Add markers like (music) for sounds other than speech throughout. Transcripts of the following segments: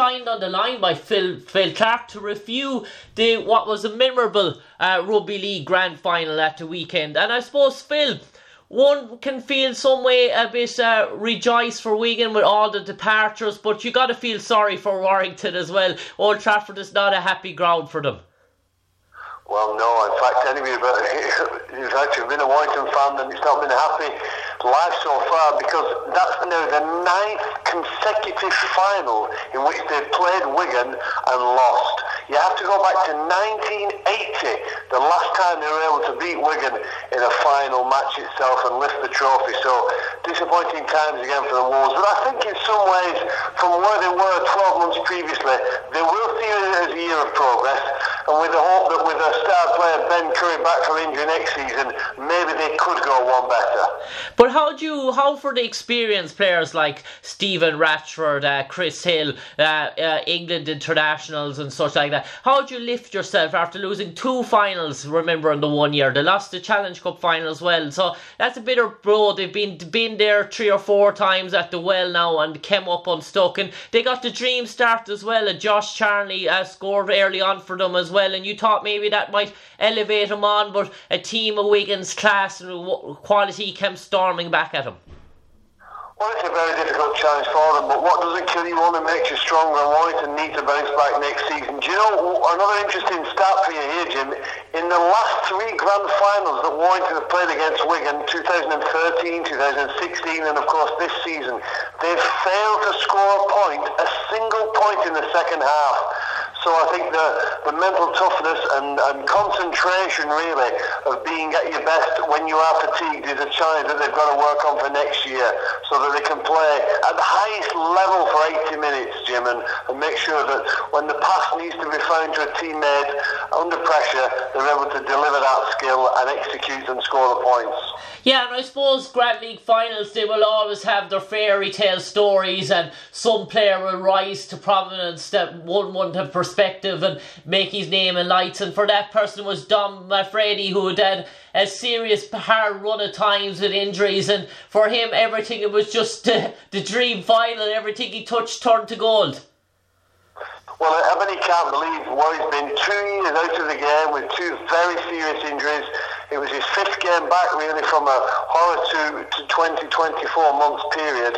joined on the line by Phil Phil Clarke to review the what was a memorable uh, rugby league grand final at the weekend. And I suppose Phil, one can feel some way a bit uh, rejoiced for Wigan with all the departures, but you got to feel sorry for Warrington as well. Old Trafford is not a happy ground for them. Well, no. In fact, anyway, but fact, (laughs) you've been a Warrington fan and it's not been a happy life so far because that's now the ninth consecutive final in which they've played Wigan and lost. You have to go back to 1980, the last time they were able to beat Wigan in a final match itself and lift the trophy. So disappointing times again for the Wolves. But I think in some ways, from where they were 12 months previously, they will see it as a year of progress. And with the hope that with a star player Ben Currie back from injury next season, maybe they could go one better. But how do you, how for the experienced players like Stefan Ratchford, uh, Chris Hill, uh, uh, England internationals and such like that, how do you lift yourself after losing two finals? Remember in the one year they lost the Challenge Cup final as well, so that's a bitter blow. They've been been there three or four times at the well now and came up unstuck, and they got the dream start as well. And Josh Charnley uh, scored early on for them as well, and you thought maybe that might elevate him on, but a team of Wigan's class and quality came storming back at him. Well, it's a very difficult challenge for them, but what doesn't kill you only makes you stronger, and Warrington need to bounce back next season. Do you know another interesting stat for you here, Jim? In the last three grand finals that Warrington have played against Wigan, 2013, 2016, and of course this season, they've failed to score a point, a single point in the second half. So I think the, the mental toughness and, and concentration really of being at your best when you are fatigued is a challenge that they've got to work on for next year so they can play at the highest level for 80 minutes, Jim, and, and make sure that when the pass needs to be found to a teammate under pressure, they're able to deliver that skill and execute and score the points. Yeah, and I suppose Grand League finals, they will always have their fairy tale stories, and some player will rise to prominence that one wouldn't have perspective and make his name in lights. And for that person was Dom Manfredi, who had a serious hard run of times with injuries. And for him, everything it was just uh, the dream final. Everything he touched turned to gold. Well, I can't believe what he's been two years out of the game with two very serious injuries. It was his fifth game back, really, from a horror to, to 20, 24 months period.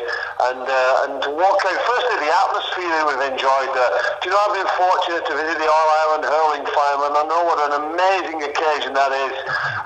And uh, and to walk out, firstly, the atmosphere we've enjoyed. Uh, do you know, I've been fortunate to visit the All Ireland Hurling Final, and I know what an amazing occasion that is.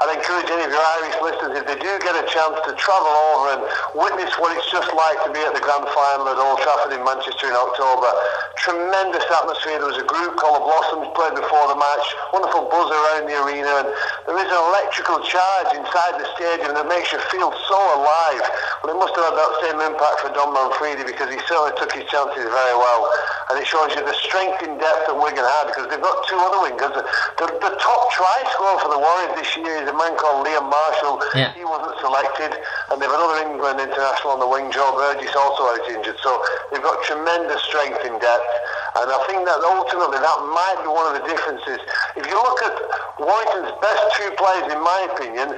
I'd encourage any of your Irish listeners, if they do get a chance to travel over and witness what it's just like to be at the Grand Final at Old Trafford in Manchester in October. Tremendous atmosphere. There was a group called the Blossoms played before the match. Wonderful buzz around the arena, and there is an electric electrical charge inside the stadium that makes you feel so alive. Well, it must have had that same impact for Dom Manfredi because he certainly took his chances very well. And it shows you the strength in depth that Wigan had because they've got two other wingers. The, the top try scorer for the Warriors this year is a man called Liam Marshall. Yeah. He wasn't selected. And they've another England international on the wing, Joe Burgess, also out injured. So they've got tremendous strength in depth. And I think that ultimately that might be one of the differences. If you look at Warrington's best two players in my opinion,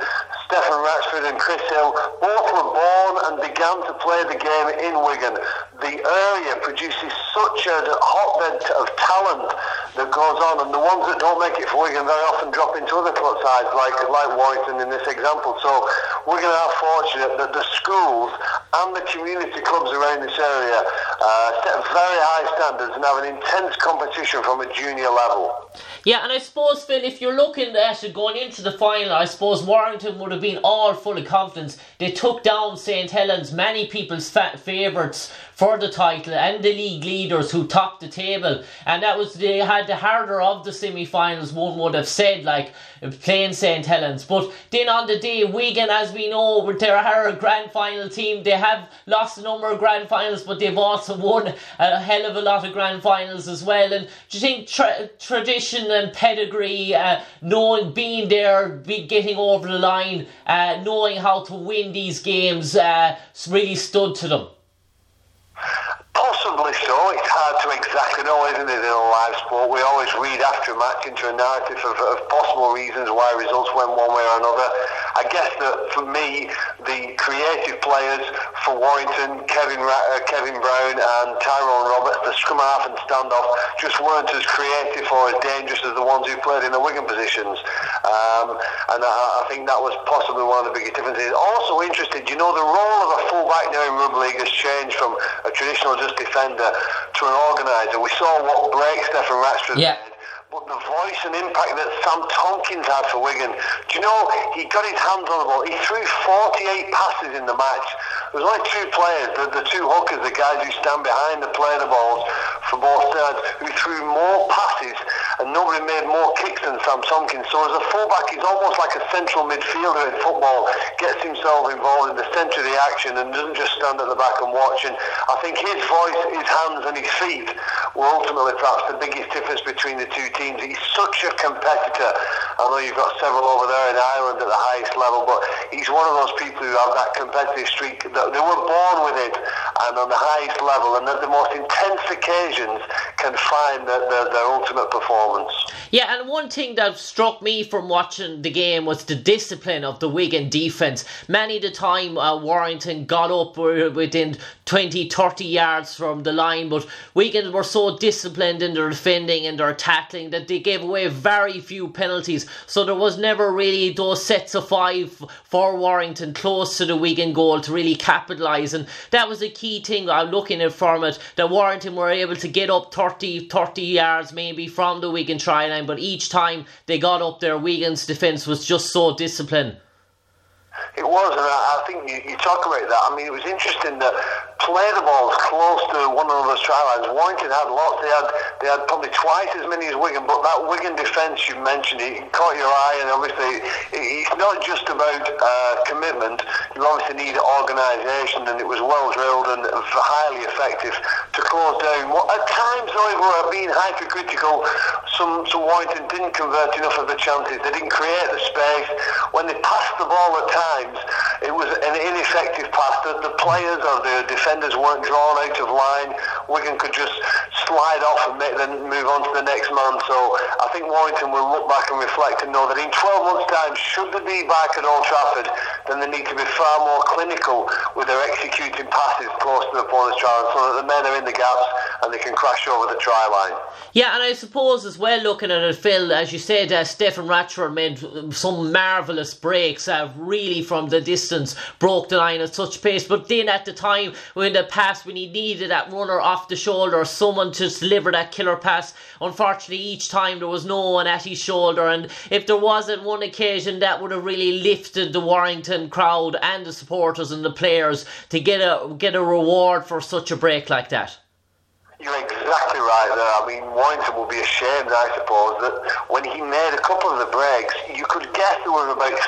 Stefan Ratchford and Chris Hill, both were born and began to play the game in Wigan. The area produces such a hotbed of talent that goes on, and the ones that don't make it for Wigan very often drop into other club sides, like like Warrington in this example. So Wigan are fortunate that the schools and the community clubs around this area uh, set very high standards and have an intense competition from a junior level. Yeah, and I suppose, Phil, if you're looking at it going into the final, I suppose Warrington would have been all full of confidence. They took down St Helens, many people's favourites for the title, and the league leaders who topped the table. And that was, they had the harder of the semi finals, one would have said, like playing St Helens. But then on the day, Wigan, as we know, they're a grand final team. They have lost a number of grand finals, but they've also won a hell of a lot of grand finals as well. And do you think tra- tradition and pedigree, uh, knowing, being there, be getting over the line, uh, knowing how to win these games, uh, really stood to them? Possibly so. It's hard to exactly know, isn't it, in a live sport? We always read after a match into a narrative of, of possible reasons why results went one way or another. I guess that for me, the creative players for Warrington, Kevin uh, Kevin Brown and Tyrone Roberts, the scrum half and standoff, just weren't as creative or as dangerous as the ones who played in the Wigan positions. Um, and I, I, think that was possibly one of the biggest differences. Also interested, you know, the role of a fullback now in rugby league has changed from a traditional just defender to an organiser. We saw what break Stefan Ratchford yeah. But the voice and impact that Sam Tomkins had for Wigan, do you know, he got his hands on the ball. He threw 48 passes in the match. There was only two players, the, the two hookers, the guys who stand behind the play the balls for both sides, who threw more passes and nobody made more kicks than Sam Tomkins. So as a fullback, he's almost like a central midfielder in football, gets himself involved in the centre of the action and doesn't just stand at the back and watch. And I think his voice, his hands and his feet were ultimately perhaps the biggest difference between the two teams. He's such a competitor. I know you've got several over there in Ireland at the highest level, but he's one of those people who have that competitive streak. That they were born with it and on the highest level, and at the most intense occasions can find the, the, their ultimate performance. Yeah, and one thing that struck me from watching the game was the discipline of the Wigan defence. Many of the time uh, Warrington got up within 20, 30 yards from the line, but Wigan were so disciplined in their defending and their tackling that they gave away very few penalties. So there was never really those sets of five for Warrington close to the Wigan goal to really capitalise. And that was a key thing I'm looking at from it that Warrington were able to get up 30, 30 yards maybe from the Wigan try line, but each time they got up there, Wigan's defence was just so disciplined. It was, and I, I think you, you, talk about that. I mean, it was interesting that play the balls close to one another's try lines. Warrington had lots. They had they had probably twice as many as Wigan, but that Wigan defence you mentioned, it caught your eye, and obviously it's not just about uh, commitment. You obviously need organisation, and it was well drilled and highly effective to close down. At times, it were being hypercritical. Some some Warrington didn't convert enough of the chances. They didn't create the space when they passed the ball at times times it was an ineffective pass. The, the players or the defenders weren't drawn out of line. Wigan could just slide off and make, then move on to the next man. So I think Warrington will look back and reflect and know that in 12 months' time, should they be back at Old Trafford, then they need to be far more clinical with their executing passes close to the opponent's try so that the men are in the gaps and they can crash over the try line. Yeah, and I suppose as well, looking at it, Phil, as you said, uh, Stefan Ratchford made some marvellous breaks, uh, really from the distance, broke the line at such pace. But then at the time when the pass, when he needed that runner off the shoulder, someone to deliver that killer pass, unfortunately each time there was no one at his shoulder. And if there wasn't one occasion, that would have really lifted the Warrington crowd and the supporters and the players to get a get a reward for such a break like that. You're exactly right there. I mean, Warrington will be ashamed, I suppose, that when he made a couple of the breaks, you could guess there was about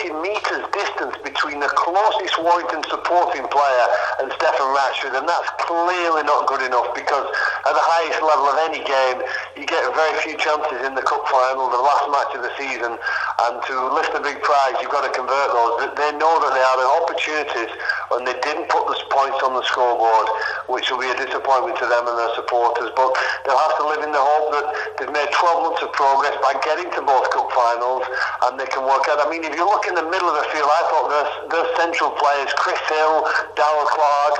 30 metres distance between the closest Warrington supporting player and Stefan Ratchford, and that's clearly not good enough because at the highest level of any game, you get very few chances in the cup final, the last match of the season, and to lift a big prize, you've got to convert those. They know that they had opportunities, and they didn't put the points on the scoreboard, which will be a disappointment to them and their supporters. But they'll have to live in the hope that they've made 12 months of progress by getting to both cup finals and they can work out. I mean, if you look in the middle of the field, I thought their, their central players, Chris Hill, Daryl Clark,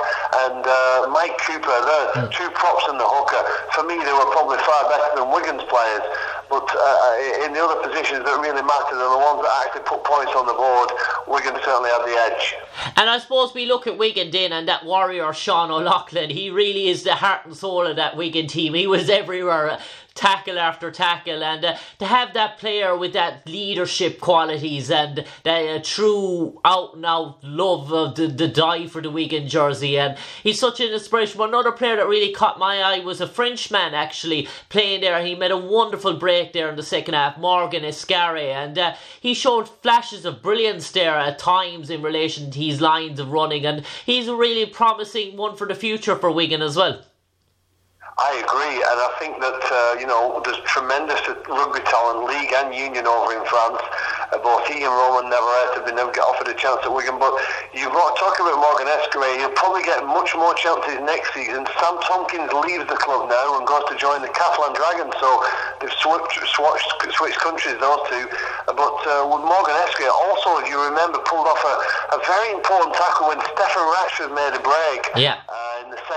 and uh, Mike Cooper, the two props and the hooker, for me, they were probably far better than Wigan's players. But uh, in the other positions that really mattered and the ones that actually put points on the board, Wigan certainly had the edge. And I suppose we look at Wigan then and that warrior Sean O'Loughlin, he really is the heart and soul of that Wigan team. He was everywhere tackle after tackle, and uh, to have that player with that leadership qualities and that uh, true out and out love of the, the die for the Wigan jersey, and he's such an inspiration. But another player that really caught my eye was a Frenchman actually playing there. He made a wonderful break there in the second half, Morgan Escaré, and uh, he showed flashes of brilliance there at times in relation to his lines of running, and he's a really promising one for the future for Wigan as well. I agree, and I think that uh, you know there's tremendous rugby talent, league and union over in France. Uh, both he and Romain Navarrete have been never get offered a chance at Wigan. But you've got to talk about Morgan Escaré. He'll probably get much more chances next season. Sam Tomkins leaves the club now and goes to join the Catalan Dragons. So they've switched, switched, switched countries, those two. Uh, but uh, with Morgan Escaré, also, if you remember, pulled off a, a very important tackle when Stefan Ratchford made a break. Yeah.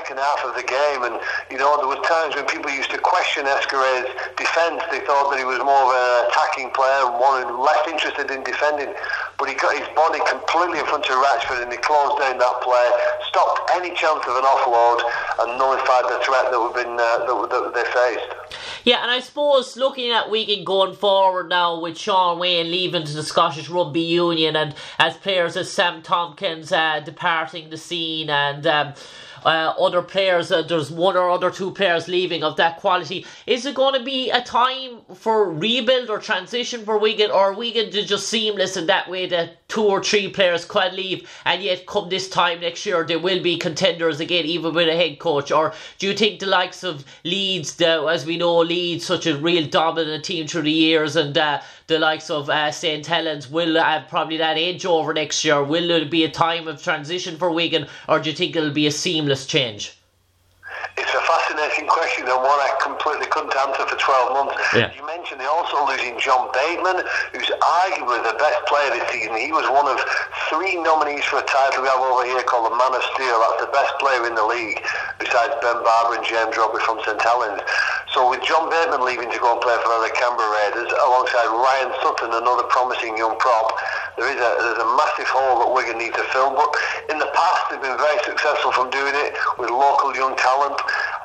Second half of the game, and you know there was times when people used to question Escaré's defence. They thought that he was more of an attacking player, and more less interested in defending. But he got his body completely in front of Ratchford, and he closed down that play, stopped any chance of an offload, and nullified the threat that, been, uh, that, that they faced. Yeah, and I suppose looking at Wigan going forward now with Shaun Wane leaving to the Scottish Rugby Union and as players as Sam Tomkins uh, departing the scene and um, uh, other players, uh, there's one or other two players leaving of that quality. Is it going to be a time for rebuild or transition for Wigan, or Wigan to just seamless in that way that two or three players could leave, and yet come this time next year they will be contenders again, even with a head coach? Or do you think the likes of Leeds, the, as we know, Leeds such a real dominant team through the years, and uh, the likes of uh, St Helens will have probably that edge over next year? Will it be a time of transition for Wigan, or do you think it'll be a seamless change? Fascinating question and one I completely couldn't answer for 12 months. Yeah. You mentioned they're also losing John Bateman, who's arguably the best player this season. He was one of three nominees for a title we have over here called the Man of Steel. That's the best player in the league, besides Ben Barba and James Roby from St Helens. So with John Bateman leaving to go and play for the Canberra Raiders, alongside Ryan Sutton, another promising young prop, there is a, there's a massive hole that Wigan need to fill. But in the past, they've been very successful from doing it with local young talent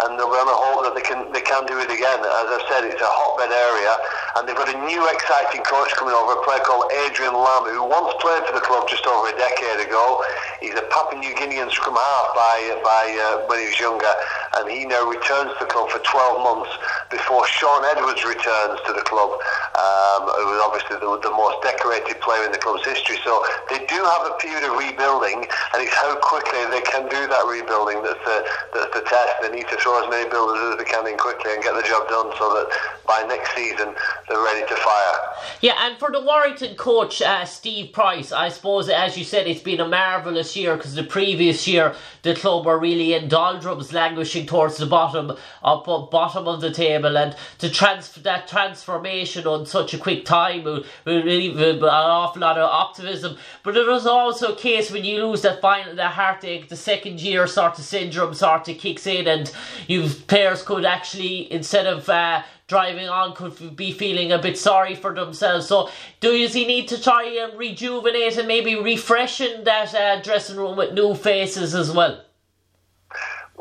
and we're going to hope that they can they can do it again. As I've said, it's a hotbed area, and they've got a new exciting coach coming over, a player called Adrian Lam, who once played for the club just over a decade ago. He's a Papua New Guinean scrum half by by uh, when he was younger, and he now returns to the club for 12 months before Shaun Edwards returns to the club, um, who was obviously the, the most decorated player in the club's history. So they do have a period of rebuilding, and it's how quickly they can do that rebuilding that's the, that's the test. They need to throw as many builders as they can in quickly and get the job done so that by next season they're ready to fire. Yeah, and for the Warrington coach, uh, Steve Price, I suppose, as you said, it's been a marvellous year because the previous year the club were really in doldrums, languishing towards the bottom of, bottom of the table, and to transfer that transformation on such a quick time, with an awful lot of optimism. But it was also a case when you lose that final, that heartache, the second year sort of syndrome sort of kicks in, and you players could actually instead of uh, driving on could be feeling a bit sorry for themselves. So, does he need to try and rejuvenate and maybe refreshen that uh, dressing room with new faces as well?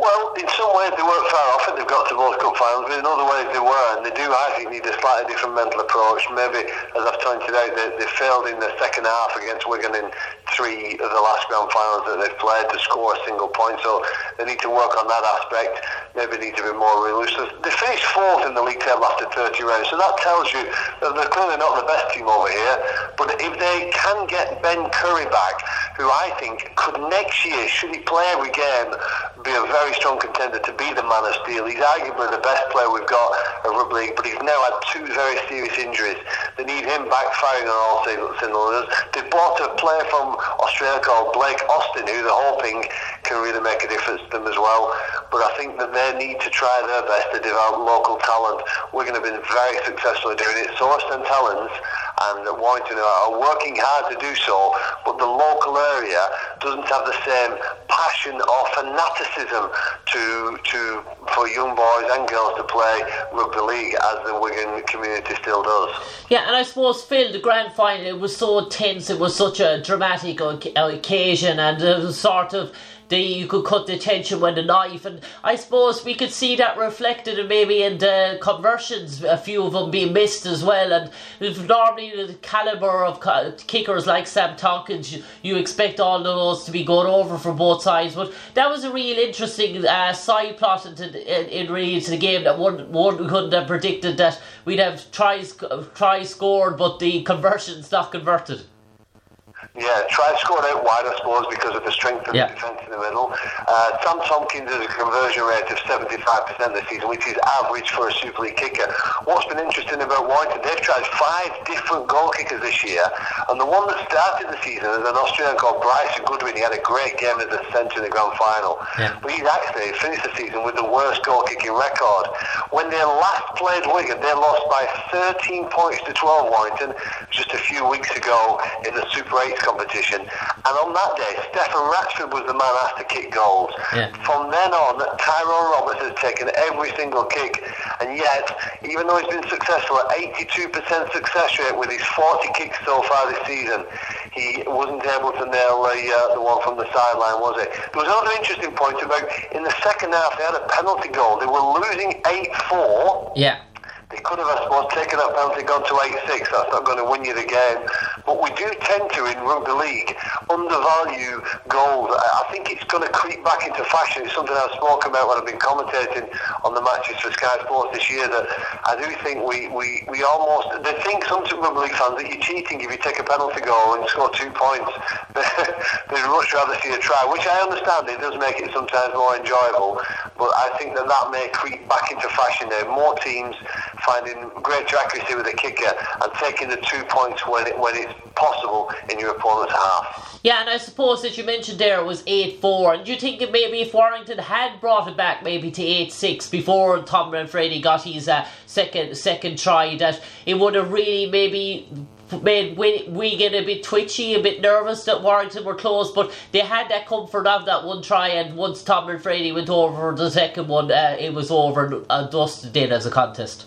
Well, in some ways they weren't far. They've got to both cup finals, but in other ways they were, and they do, I think, need a slightly different mental approach. Maybe, as I've pointed out, they, they failed in the second half against Wigan in three of the last grand finals that they've played to score a single point. So they need to work on that aspect. Maybe need to be more elusive. They finished fourth in the league table after 30 rounds, so that tells you that they're clearly not the best team over here. But if they can get Ben Currie back, who I think could next year, should he play every game, be a very strong contender to be the man of steel. He's arguably the best player we've got at rugby league, but he's now had two very serious injuries. They need him back firing on all cylinders. They've bought a player from Australia called Blake Austin, who they're hoping can really make a difference to them as well. But I think that they need to try their best to develop local talent. We're going to be very successful at doing it. So Austin St Helens Um, and Warrington are working hard to do so, but the local area doesn't have the same passion or fanaticism to to for young boys and girls to play rugby league as the Wigan community still does. Yeah, and I suppose Phil, the grand final, it was so tense. It was such a dramatic occasion, and it was sort of you could cut the tension with a knife, and I suppose we could see that reflected in maybe in the conversions, a few of them being missed as well. And normally the caliber of kickers like Sam Tomkins, you, expect all of those to be going over for both sides. But that was a real interesting uh, side plot into, in, in really to the game that one one couldn't have predicted that we'd have tries tries scored, but the conversions not converted. Yeah, try to score out wide, I suppose, because of the strength of yeah. the defence in the middle. Uh, Sam Tomkins has a conversion rate of 75% this season, which is average for a Super League kicker. What's been interesting about Warrington, they've tried five different goal kickers this year, and the one that started the season is an Australian called Bryce Goodwin. He had a great game as a centre in the grand final. Yeah. But he's actually finished the season with the worst goal kicking record. When they last played Wigan, they lost by 13 points to 12 Warrington just a few weeks ago in the Super 8 competition. And on that day, Stefan Ratchford was the man asked to kick goals. Yeah. From then on, Tyrone Roberts has taken every single kick. And yet, even though he's been successful at 82% success rate with his 40 kicks so far this season, he wasn't able to nail the, uh, the one from the sideline, was it? There was another interesting point about in the second half, they had a penalty goal. They were losing 8 4. Yeah they could have, I suppose, taken that penalty, gone to 8-6. That's not going to win you the game. But we do tend to, in rugby league, undervalue goals. I think it's going to creep back into fashion. It's something I've spoken about when I've been commentating on the matches for Sky Sports this year. That I do think we, we, we almost they think some rugby league fans that you're cheating if you take a penalty goal and score two points. (laughs) They'd much rather see a try, which I understand. It does make it sometimes more enjoyable. But I think that that may creep back into fashion now. More teams finding greater accuracy with the kicker and taking the two points when it, when it's possible in your opponent's half. Yeah, and I suppose as you mentioned there it was eight four. And you think maybe if Warrington had brought it back maybe to eight six before Dom Manfredi got his uh, second second try, that it would have really maybe made Wigan a bit twitchy, a bit nervous that Warrington were close, but they had that comfort of that one try, and once Tom and Manfredi went over the second one, uh, it was over and dusted in as a contest.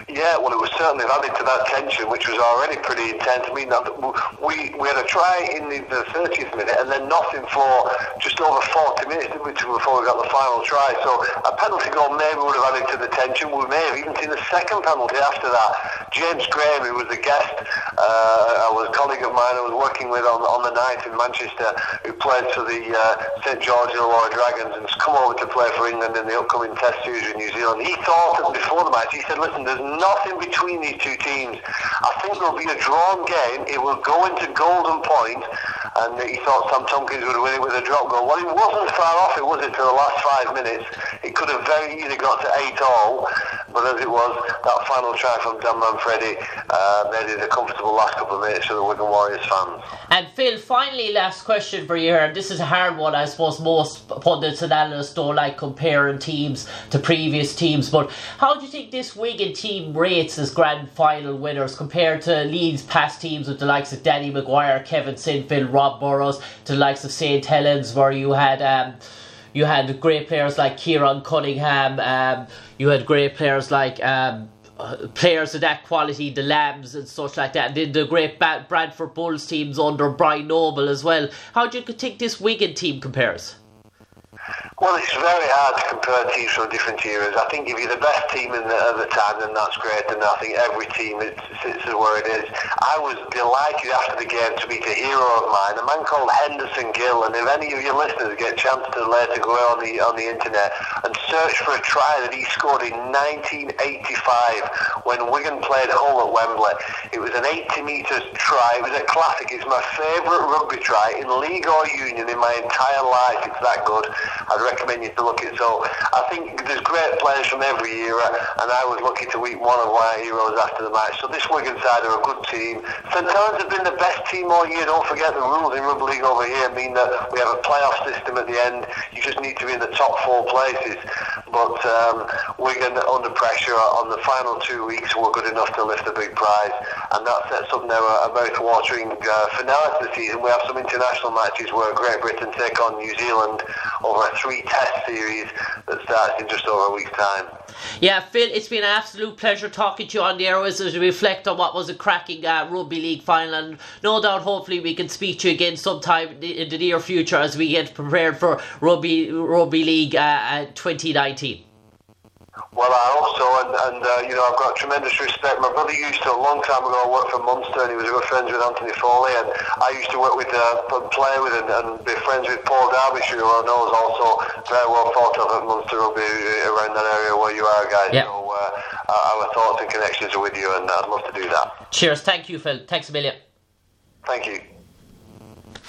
Yeah, well, it was certainly added to that tension, which was already pretty intense. I mean, we we had a try in the, the 30th minute, and then nothing for just over 40 minutes didn't we, before we got the final try. So a penalty goal maybe would have added to the tension. We may have even seen a second penalty after that. James Graham, who was a guest, uh, I was a colleague of mine I was working with on, on the night in Manchester, who played for the uh, St George Illawarra Dragons and has come over to play for England in the upcoming Test series in New Zealand. He thought before the match, he said, listen, there's nothing between these two teams. I think there'll be a drawn game. It will go into golden point, and he thought Sam Tomkins would win it with a drop goal. Well, it wasn't far off, it was it, to the last five minutes. It could have very easily got to eight all, but as it was, that final try from Dom Manfredi uh, made it a comfortable last couple of minutes for the Wigan Warriors fans. And Phil, finally, last question for you here. This is a hard one, I suppose. Most pundits and analysts don't like comparing teams to previous teams, but how do you think this Wigan team rates as grand final winners compared to Leeds' past teams with the likes of Danny McGuire, Kevin Sinfield, Rob Burrows, to the likes of St Helens, where you had. Um, you had great players like Keiron Cunningham. Um, you had great players like um, players of that quality, the Lambs and such like that. Then the great Bradford Bulls teams under Brian Noble as well. How do you think this Wigan team compares? Well, it's very hard to compare teams from different eras. I think if you're the best team in the, at the time, then that's great. And I think every team it sits where it is. I was delighted after the game to meet a hero of mine, a man called Henderson Gill. And if any of your listeners get a chance to later go on the on the internet and search for a try that he scored in 1985 when Wigan played Hull at Wembley, it was an 80 metres try. It was a classic. It's my favourite rugby try in league or union in my entire life. It's that good. I'd recommend you to look at. So I think there's great players from every era, and I was lucky to meet one of my heroes after the match. So this Wigan side are a good team. St Helens have been the best team all year. Don't forget the rules in rugby league over here mean that we have a playoff system at the end. You just need to be in the top four places. But um, Wigan under pressure on the final two weeks were good enough to lift the big prize, and that sets up now a, a mouth-watering uh, finale to the season. We have some international matches where Great Britain take on New Zealand over a three test series that starts in just over a week's time. Yeah, Phil, it's been an absolute pleasure talking to you on the airways as we reflect on what was a cracking uh, rugby league final. And no doubt, hopefully, we can speak to you again sometime in the near future as we get prepared for rugby rugby league uh, 2019. Well, I hope so, and, and uh, you know, I've got tremendous respect. My brother used to, a long time ago, work for Munster, and he was good friends with Anthony Foley, and I used to work with, uh, play with, and, and be friends with Paul Darbyshire, who I know is also very well thought of at Munster Rugby around that area where you are, guys. Yeah. So, uh, our thoughts and connections are with you, and I'd love to do that. Cheers. Thank you, Phil. Thanks a million. Thank you.